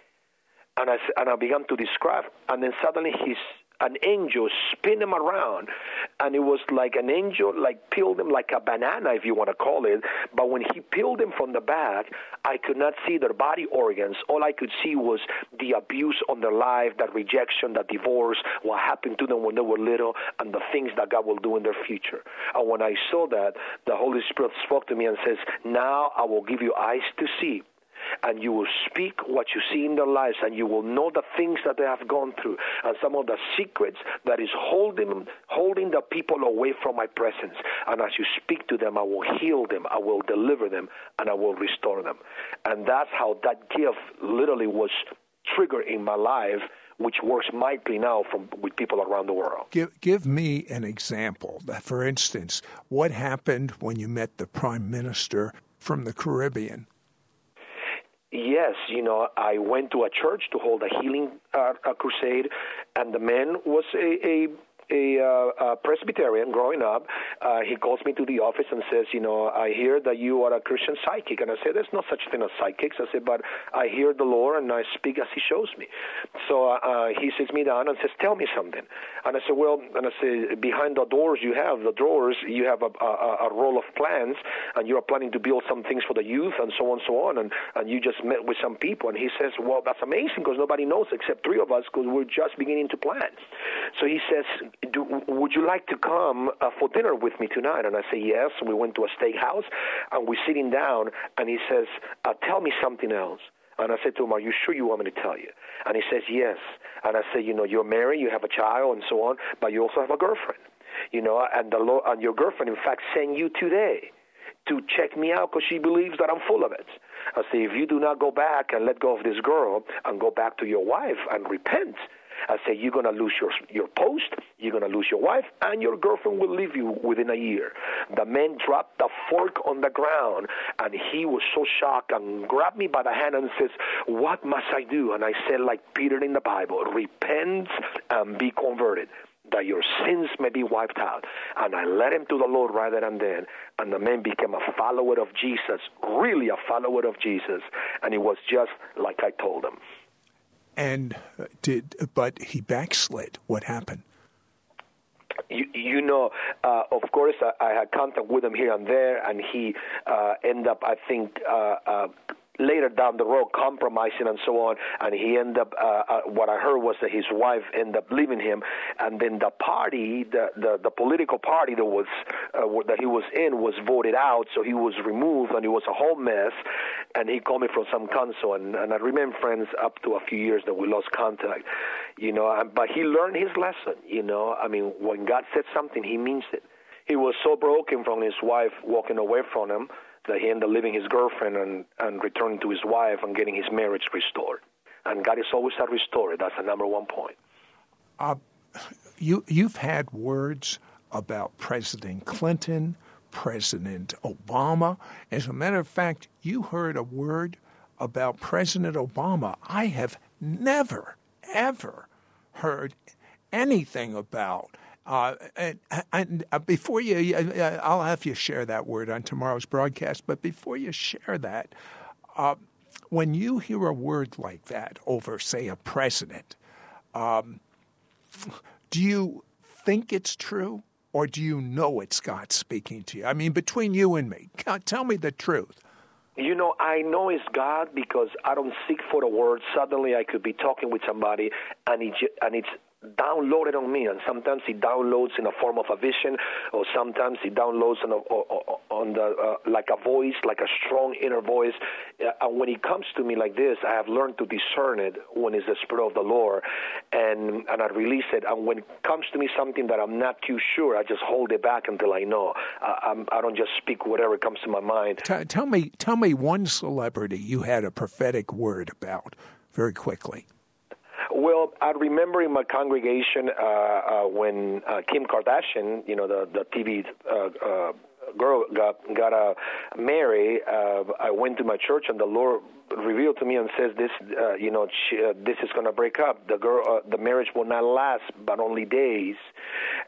And I and I began to describe, and then suddenly he's an angel spin him around and it was like an angel like peeled him like a banana if you want to call it. But when he peeled him from the back i could not see their body organs. All i could see was the abuse on their life that rejection that divorce what happened to them when they were little and the things that god will do in their future. And when i saw that the holy spirit spoke to me and says now i will give you eyes to see and you will speak what you see in their lives, and you will know the things that they have gone through, and some of the secrets that is holding holding the people away from my presence. And as you speak to them, I will heal them, I will deliver them, and I will restore them. And that's how that gift literally was triggered in my life which works mightily now from with people around the world. Give give me an example. For instance, what happened when you met the prime minister from the Caribbean? Yes, you know, I went to a church to hold a healing uh, a crusade, and the man was a, a uh, a Presbyterian growing up. Uh, he calls me to the office and says, you know, I hear that you are a Christian psychic. And I say, there's no such thing as psychics. I said, but I hear the Lord and I speak as he shows me. So uh, he sits me down and says, tell me something. And I said, well, and I say, behind the doors you have, the drawers, you have a, a, a roll of plans and you are planning to build some things for the youth and so on and so on. And, and you just met with some people. And he says, well, that's amazing because nobody knows except three of us because we're just beginning to plan. So he says, do, would you like to come uh, for dinner with me tonight? And I say, yes. We went to a steakhouse, and we're sitting down, and he says, uh, tell me something else. And I said to him, Are you sure you want me to tell you? And he says, Yes. And I said, You know, you're married, you have a child, and so on, but you also have a girlfriend. You know, and, the Lord, and your girlfriend, in fact, sent you today to check me out because she believes that I'm full of it. I say, If you do not go back and let go of this girl and go back to your wife and repent, I say, you're going to lose your, your post, you're going to lose your wife, and your girlfriend will leave you within a year. The man dropped the fork on the ground, and he was so shocked and grabbed me by the hand and says, What must I do? And I said, like Peter in the Bible, repent and be converted that your sins may be wiped out. And I led him to the Lord right there and then. And the man became a follower of Jesus, really a follower of Jesus. And it was just like I told him and did but he backslid. What happened? You, you know, uh, of course, I, I, had contact with him here and there, and he uh, ended up, I think, uh, uh later down the road compromising and so on and he ended up uh, uh, what i heard was that his wife ended up leaving him and then the party the the, the political party that was uh, that he was in was voted out so he was removed and it was a whole mess and he called me from some council and, and i remained friends up to a few years that we lost contact you know but he learned his lesson you know i mean when god said something he means it. He was so broken from his wife walking away from him that he ended up leaving his girlfriend and, and returning to his wife and getting his marriage restored. And God is always a restorer. That's the number one point. Uh, you, you've had words about President Clinton, President Obama. As a matter of fact, you heard a word about President Obama. I have never, ever heard anything about. Uh, and, and uh, before you, uh, I'll have you share that word on tomorrow's broadcast. But before you share that, uh, when you hear a word like that over, say, a president, um, do you think it's true, or do you know it's God speaking to you? I mean, between you and me, tell me the truth. You know, I know it's God because I don't seek for the word. Suddenly, I could be talking with somebody, and, it, and it's downloaded on me, and sometimes it downloads in a form of a vision, or sometimes it downloads on, a, on the uh, like a voice, like a strong inner voice. Uh, and when it comes to me like this, I have learned to discern it when it's the spirit of the Lord, and and I release it. And when it comes to me something that I'm not too sure, I just hold it back until I know. I, I'm, I don't just speak whatever comes to my mind. T- tell me, tell me one celebrity you had a prophetic word about very quickly. Well, I remember in my congregation uh, uh, when uh, Kim Kardashian, you know, the the TV uh, uh, girl got got uh, married. Uh, I went to my church, and the Lord revealed to me and says this uh, you know she, uh, this is going to break up. The girl uh, the marriage will not last but only days.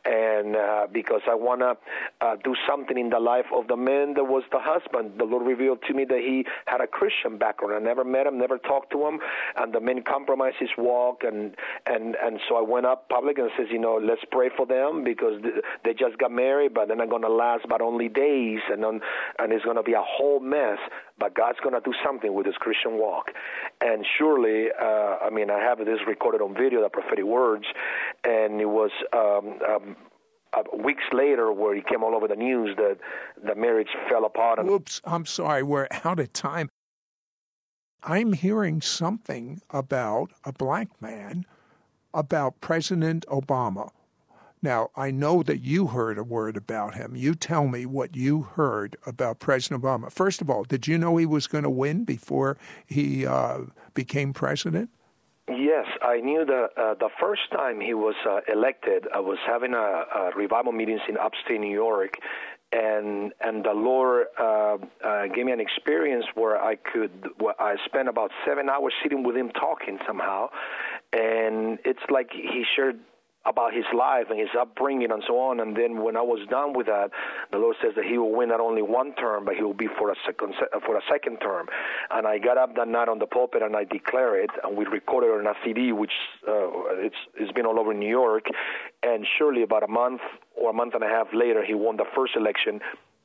And uh, because I want to uh, do something in the life of the man that was the husband. The Lord revealed to me that he had a Christian background. I never met him never talked to him. And the man compromised his walk. And and and so I went up public and says you know let's pray for them because they just got married but they're not going to last but only days. And and it's going to be a whole mess. But God's going to do something with this Christian walk. And surely, uh, I mean, I have this recorded on video, the prophetic words, and it was um, um, uh, weeks later where he came all over the news that the marriage fell apart. Oops, I'm sorry, we're out of time. I'm hearing something about a black man, about President Obama. Now, I know that you heard a word about him. You tell me what you heard about President Obama. First of all, did you know he was going to win before he uh, became president? Yes, I knew that uh, the first time he was uh, elected, I was having a, a, revival meetings in upstate New York, and and the Lord uh, uh, gave me an experience where I could. Where I spent about seven hours sitting with him talking somehow, and it's like he shared about his life and his upbringing and so on. And then when I was done with that, the Lord says that He will win not only one term, but He will be for a second for a second term. And I got up that night on the pulpit and I declare it, and we recorded it on a CD, which uh, it's it's been all over New York. And surely about a month or a month and a half later, he won the first election,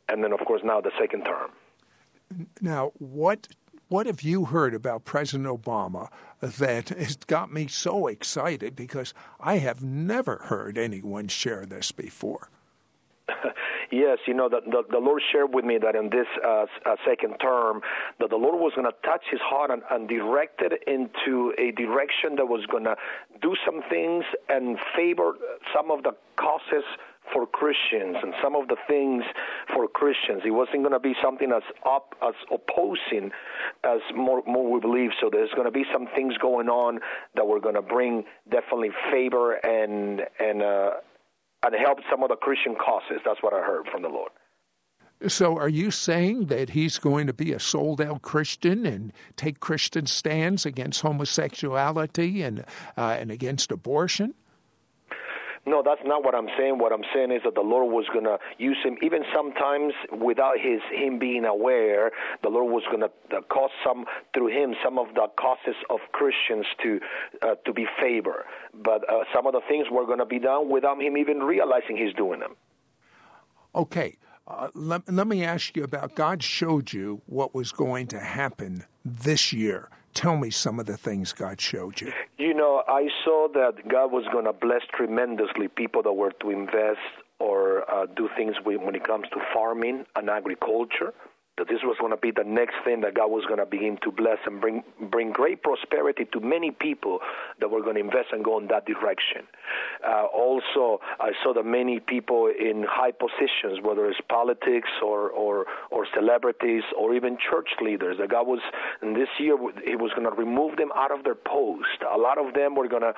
and then of course now the second term. Now, what what have you heard about President Obama that has got me so excited because I have never heard anyone share this before? yes, you know, the, the, the, Lord shared with me that in this uh, uh, second term, that the Lord was going to touch his heart and, and direct it into a direction that was going to do some things and favor some of the causes for Christians and some of the things for Christians. It wasn't going to be something as up as opposing as more more we believe. So there's going to be some things going on that we're going to bring definitely favor and and uh, and help some of the Christian causes. That's what I heard from the Lord. So, are you saying that he's going to be a sold out Christian and take Christian stands against homosexuality and uh, and against abortion? No, that's not what I'm saying. What I'm saying is that the Lord was going to use him, even sometimes without his him being aware. The Lord was going to uh, cause some through him some of the causes of Christians to uh, to be favored. But uh, some of the things were going to be done without him even realizing he's doing them. Okay. Uh, let, let me ask you about God showed you what was going to happen this year. Tell me some of the things God showed you. You know, I saw that God was going to bless tremendously people that were to invest or uh, do things when it comes to farming and agriculture that this was going to be the next thing that God was going to begin to bless and bring bring great prosperity to many people that were going to invest and go in that direction. Uh, also, I saw that many people in high positions, whether it's politics or or or celebrities or even church leaders, that God was in this year He was going to remove them out of their post. A lot of them were going to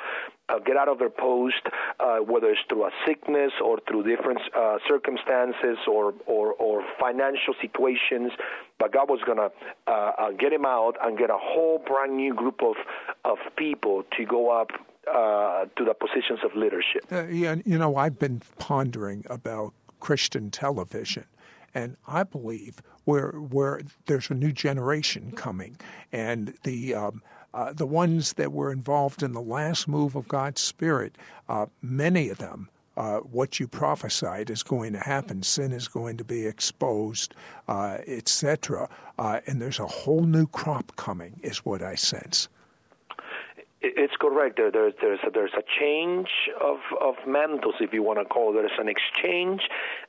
uh, get out of their post, uh, whether it's through a sickness or through different uh, circumstances or, or, or financial situations. But God was going to uh, uh, get him out and get a whole brand new group of, of people to go up uh, to the positions of leadership. yeah, you know, I've been pondering about Christian television. And I believe where where there's a new generation coming, and the um, uh, the ones that were involved in the last move of God's Spirit, uh, many of them, uh, what you prophesied is going to happen. Sin is going to be exposed, uh, etc. Uh, and there's a whole new crop coming, is what I sense. It's correct. There, there's there's a, there's a change of of mantles, if you want to call it. There's an exchange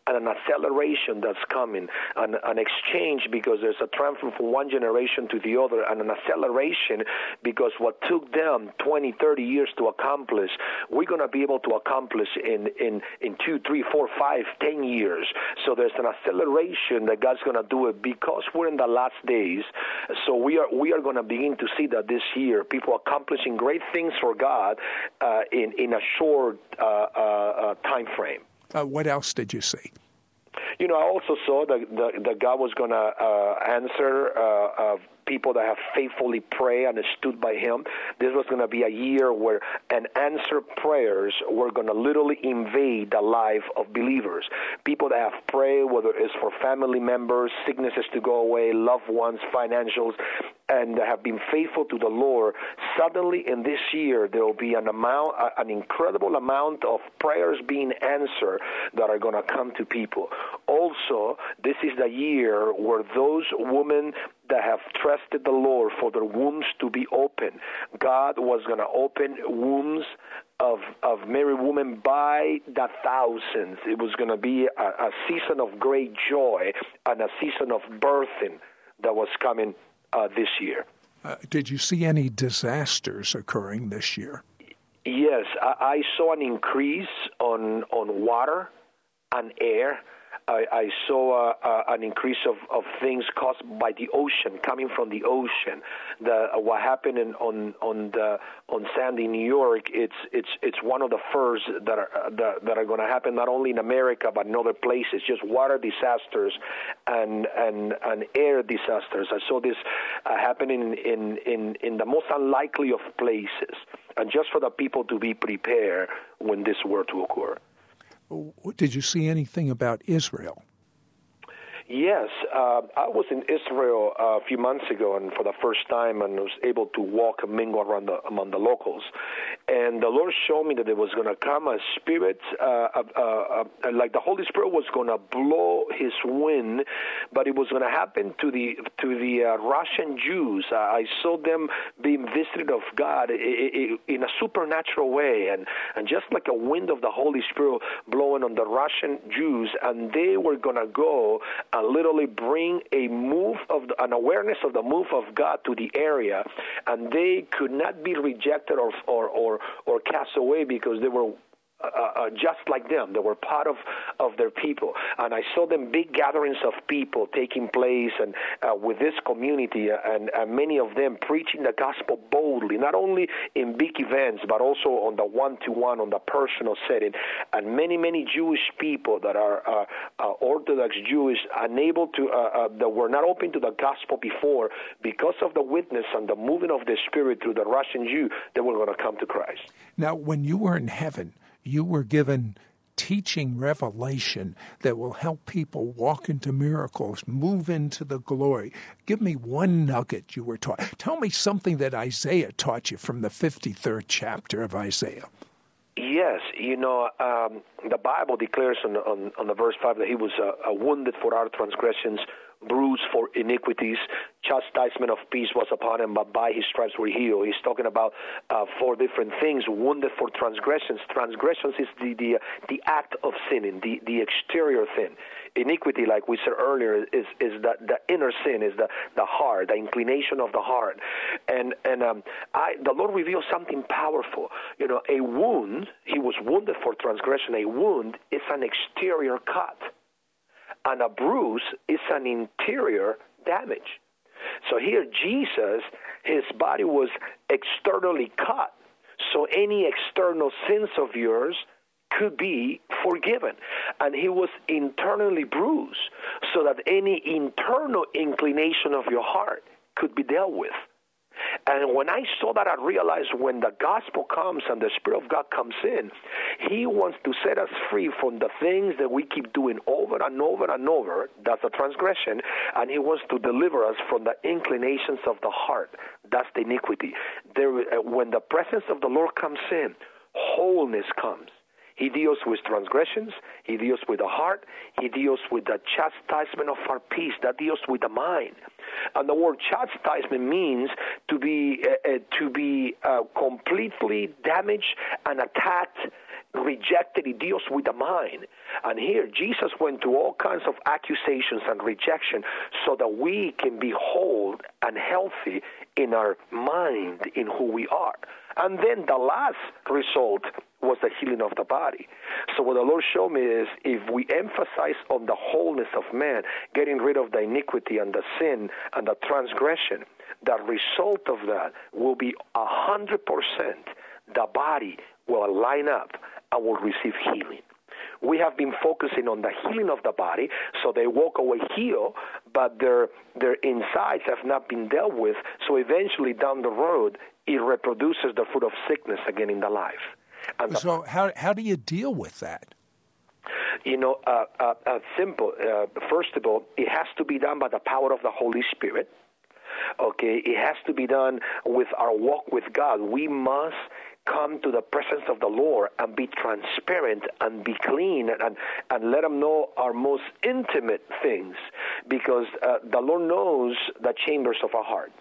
and an acceleration that's coming. An, an exchange because there's a transfer from one generation to the other, and an acceleration because what took them 20, 30 years to accomplish, we're going to be able to accomplish in in in two, three, four, five, ten years. So there's an acceleration that God's going to do it because we're in the last days. So we are we are going to begin to see that this year people accomplishing great things for God uh, in in a short uh, uh, time frame. What else did you see? You know, I also saw that, the, that God was going to uh, answer uh, uh, people that have faithfully prayed and stood by Him. This was going to be a year where an answer prayers were going to literally invade the life of believers. People that have prayed, whether it's for family members, sicknesses to go away, loved ones, financials, and have been faithful to the Lord, suddenly in this year there will be an amount, an incredible amount of prayers being answered that are going to come to people. Also, this is the year where those women that have trusted the Lord for their wombs to be open, God was going to open wombs of of married women by the thousands. It was going to be a, a season of great joy and a season of birthing that was coming uh, this year. Uh, did you see any disasters occurring this year? Yes, I, I saw an increase on on water and air I, I saw uh, uh, an increase of, of things caused by the ocean, coming from the ocean. The, uh, what happened in, on on the on Sandy, New York, it's it's it's one of the first that are uh, that, that are going to happen not only in America but in other places. Just water disasters and and and air disasters. I saw this uh, happening in in in the most unlikely of places, and just for the people to be prepared when this were to occur. Did you see anything about Israel? Yes, uh, I was in Israel a few months ago, and for the first time, and was able to walk and mingle around the, among the locals. And the Lord showed me that there was going to come a spirit, uh, uh, uh, like the Holy Spirit was going to blow His wind, but it was going to happen to the to the uh, Russian Jews. I saw them being visited of God in a supernatural way, and and just like a wind of the Holy Spirit blowing on the Russian Jews, and they were going to go and literally bring a move of the, an awareness of the move of God to the area, and they could not be rejected or or or, or cast away because they were uh, uh, just like them. They were part of, of their people. And I saw them big gatherings of people taking place and uh, with this community, uh, and, and many of them preaching the gospel boldly, not only in big events, but also on the one to one, on the personal setting. And many, many Jewish people that are uh, uh, Orthodox Jewish, unable to, that were not open to the gospel before, because of the witness and the moving of the Spirit through the Russian Jew, they were going to come to Christ. Now, when you were in heaven, you were given teaching revelation that will help people walk into miracles, move into the glory. Give me one nugget you were taught. Tell me something that Isaiah taught you from the 53rd chapter of Isaiah. Yes, you know, um, the Bible declares on, on, on, the verse 5 that he was uh, wounded for our transgressions, bruised for iniquities. Chastisement of peace was upon him, but by his stripes were healed. He's talking about uh, four different things: wounded for transgressions. Transgressions is the the, the act of sinning, the the exterior sin. Iniquity, like we said earlier, is is the the inner sin, is the the heart, the inclination of the heart. And and um, I, the Lord revealed something powerful. You know, a wound. He was wounded for transgression. A wound is an exterior cut and a bruise is an interior damage. So here, Jesus, his body was externally cut. So any external sins of yours could be forgiven. And he was internally bruised so that any internal inclination of your heart could be dealt with. And when I saw that, I realized when the gospel comes and the Spirit of God comes in, He wants to set us free from the things that we keep doing over and over and over. That's a transgression. And He wants to deliver us from the inclinations of the heart. That's the iniquity. There, uh, when the presence of the Lord comes in, wholeness comes. He deals with transgressions. He deals with the heart. He deals with the chastisement of our peace. That deals with the mind. And the word chastisement means to be uh, uh, to be uh, completely damaged and attacked rejected. Deals with the mind. And here, Jesus went through all kinds of accusations and rejection so that we can be whole and healthy in our mind, in who we are. And then the last result was the healing of the body. So what the Lord showed me is if we emphasize on the wholeness of man, getting rid of the iniquity and the sin and the transgression, the result of that will be 100% the body will line up and will receive healing. We have been focusing on the healing of the body, so they walk away healed, but their their insides have not been dealt with. So eventually, down the road, it reproduces the fruit of sickness again in the life. And so, the, how how do you deal with that? You know, uh, uh, uh, simple. Uh, first of all, it has to be done by the power of the Holy Spirit. Okay, it has to be done with our walk with God. We must come to the presence of the Lord and be transparent and be clean and, and let Him know our most intimate things because uh, the Lord knows the chambers of our hearts.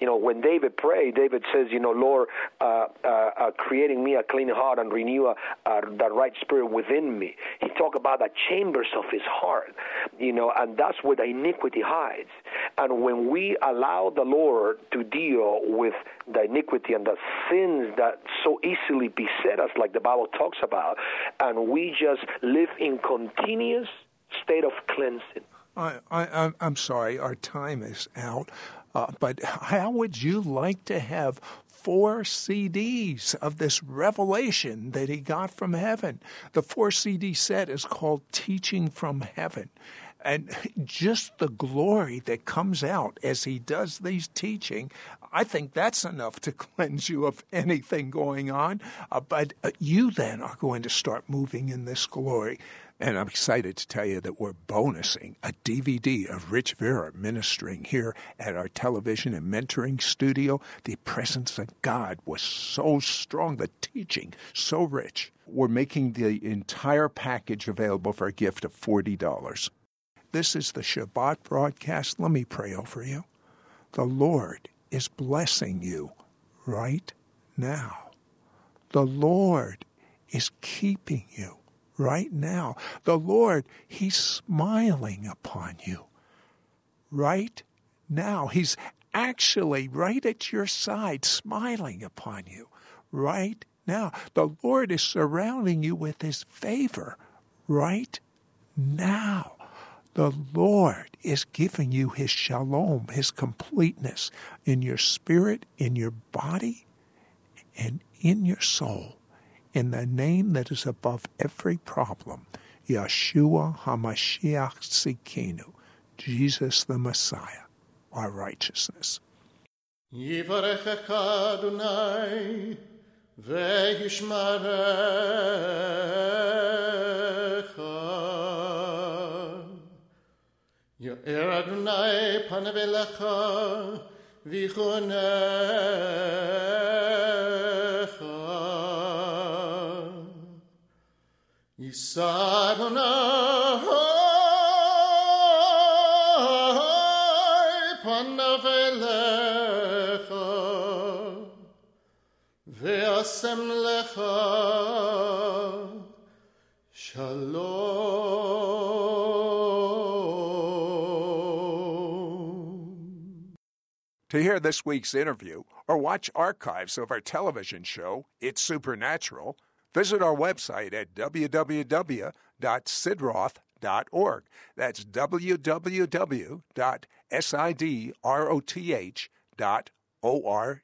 You know, when David prayed, David says, you know, Lord, uh, uh, uh, creating me a clean heart and renew a, the right spirit within me. He talked about the chambers of his heart, you know, and that's where the iniquity hides. And when we allow the Lord to deal with the iniquity and the sins that so easily beset us, like the Bible talks about, and we just live in continuous state of cleansing. I, I, I'm sorry, our time is out. Uh, but how would you like to have four CDs of this revelation that he got from heaven? The four CD set is called Teaching from Heaven. And just the glory that comes out as he does these teaching, I think that's enough to cleanse you of anything going on. Uh, but uh, you then are going to start moving in this glory. And I'm excited to tell you that we're bonusing a DVD of Rich Vera ministering here at our television and mentoring studio. The presence of God was so strong, the teaching so rich. We're making the entire package available for a gift of $40. This is the Shabbat broadcast. Let me pray over you. The Lord is blessing you right now. The Lord is keeping you right now. The Lord, He's smiling upon you right now. He's actually right at your side, smiling upon you right now. The Lord is surrounding you with His favor right now. The Lord is giving you His shalom, His completeness in your spirit, in your body, and in your soul in the name that is above every problem, Yeshua HaMashiach Tzidkenu, Jesus the Messiah, our righteousness. יאר אדוני Shalom. To hear this week's interview or watch archives of our television show, It's Supernatural, Visit our website at www.sidroth.org. That's www.sidroth.org.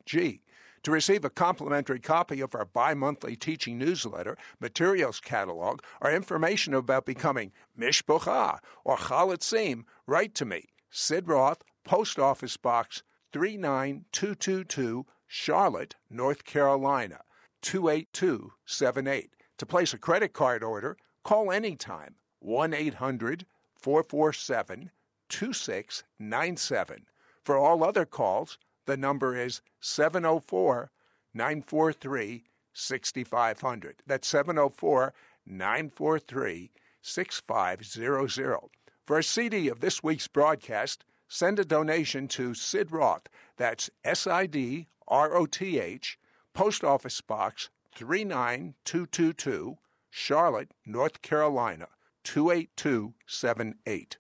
To receive a complimentary copy of our bi monthly teaching newsletter, materials catalog, or information about becoming Mishpocha or Chalutzim, write to me, Sid Roth, Post Office Box 39222, Charlotte, North Carolina 28278. To place a credit card order, call anytime 1 800 447 2697. For all other calls, the number is 704 943 6500. That's 704 943 6500. For a CD of this week's broadcast, send a donation to Sid Roth. That's S I D R O T H Post Office Box 39222, Charlotte, North Carolina 28278.